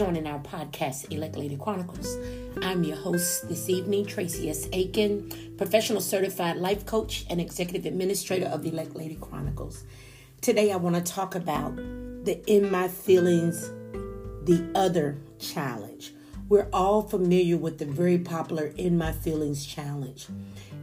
joining our podcast, Elect Lady Chronicles. I'm your host this evening, Tracy S. Aiken, professional certified life coach and executive administrator of Elect Lady Chronicles. Today, I want to talk about the In My Feelings, the Other Challenge. We're all familiar with the very popular In My Feelings Challenge.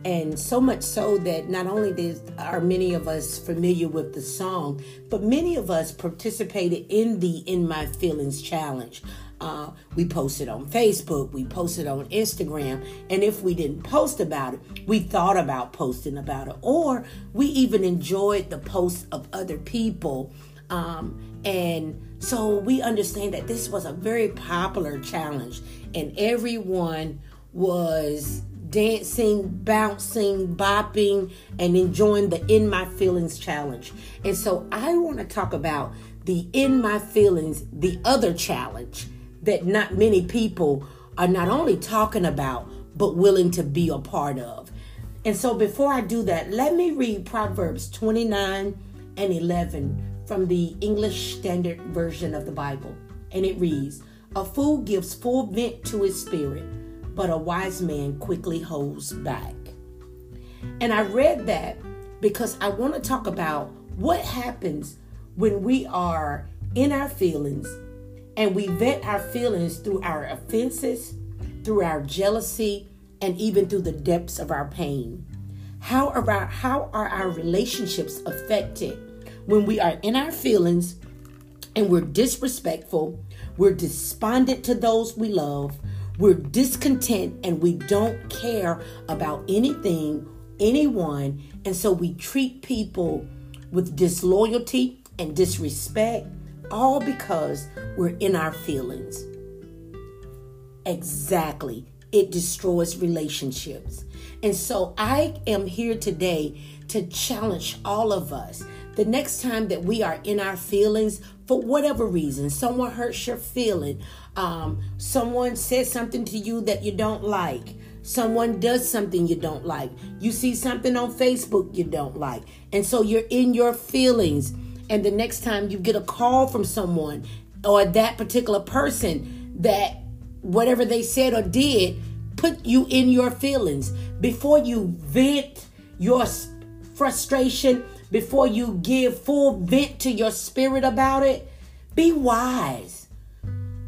And so much so that not only are many of us familiar with the song, but many of us participated in the In My Feelings Challenge. Uh, we posted on Facebook, we posted on Instagram, and if we didn't post about it, we thought about posting about it, or we even enjoyed the posts of other people. Um, and so we understand that this was a very popular challenge, and everyone was dancing, bouncing, bopping, and enjoying the In My Feelings challenge. And so I want to talk about the In My Feelings, the other challenge that not many people are not only talking about, but willing to be a part of. And so before I do that, let me read Proverbs 29 and 11 from the English Standard Version of the Bible. And it reads A fool gives full vent to his spirit but a wise man quickly holds back. And I read that because I want to talk about what happens when we are in our feelings and we vent our feelings through our offenses, through our jealousy, and even through the depths of our pain. How are our, how are our relationships affected when we are in our feelings and we're disrespectful, we're despondent to those we love, we're discontent and we don't care about anything, anyone. And so we treat people with disloyalty and disrespect, all because we're in our feelings. Exactly. It destroys relationships. And so I am here today to challenge all of us. The next time that we are in our feelings, for whatever reason, someone hurts your feeling, um, someone says something to you that you don't like, someone does something you don't like, you see something on Facebook you don't like, and so you're in your feelings. And the next time you get a call from someone or that particular person that whatever they said or did put you in your feelings before you vent your frustration, before you give full vent to your spirit about it, be wise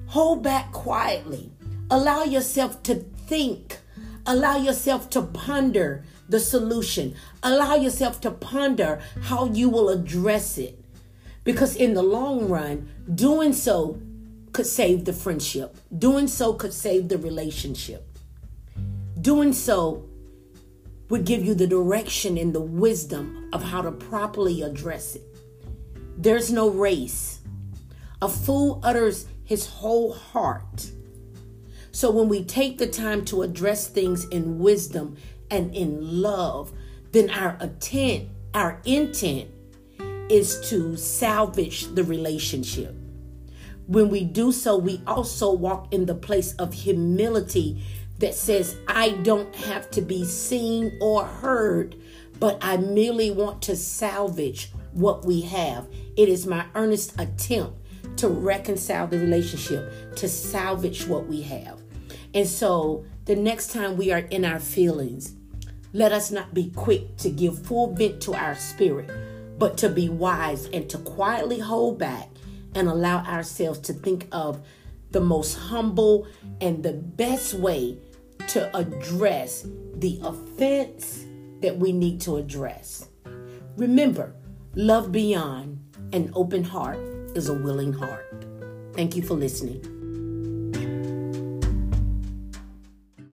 Hold back quietly. Allow yourself to think. Allow yourself to ponder the solution. Allow yourself to ponder how you will address it. Because in the long run, doing so could save the friendship. Doing so could save the relationship. Doing so would give you the direction and the wisdom of how to properly address it. There's no race. A fool utters his whole heart. So when we take the time to address things in wisdom and in love, then our intent, our intent is to salvage the relationship. When we do so, we also walk in the place of humility that says, I don't have to be seen or heard, but I merely want to salvage what we have. It is my earnest attempt to reconcile the relationship, to salvage what we have. And so the next time we are in our feelings, let us not be quick to give full vent to our spirit, but to be wise and to quietly hold back and allow ourselves to think of the most humble and the best way to address the offense that we need to address. Remember, love beyond an open heart is a willing heart. Thank you for listening.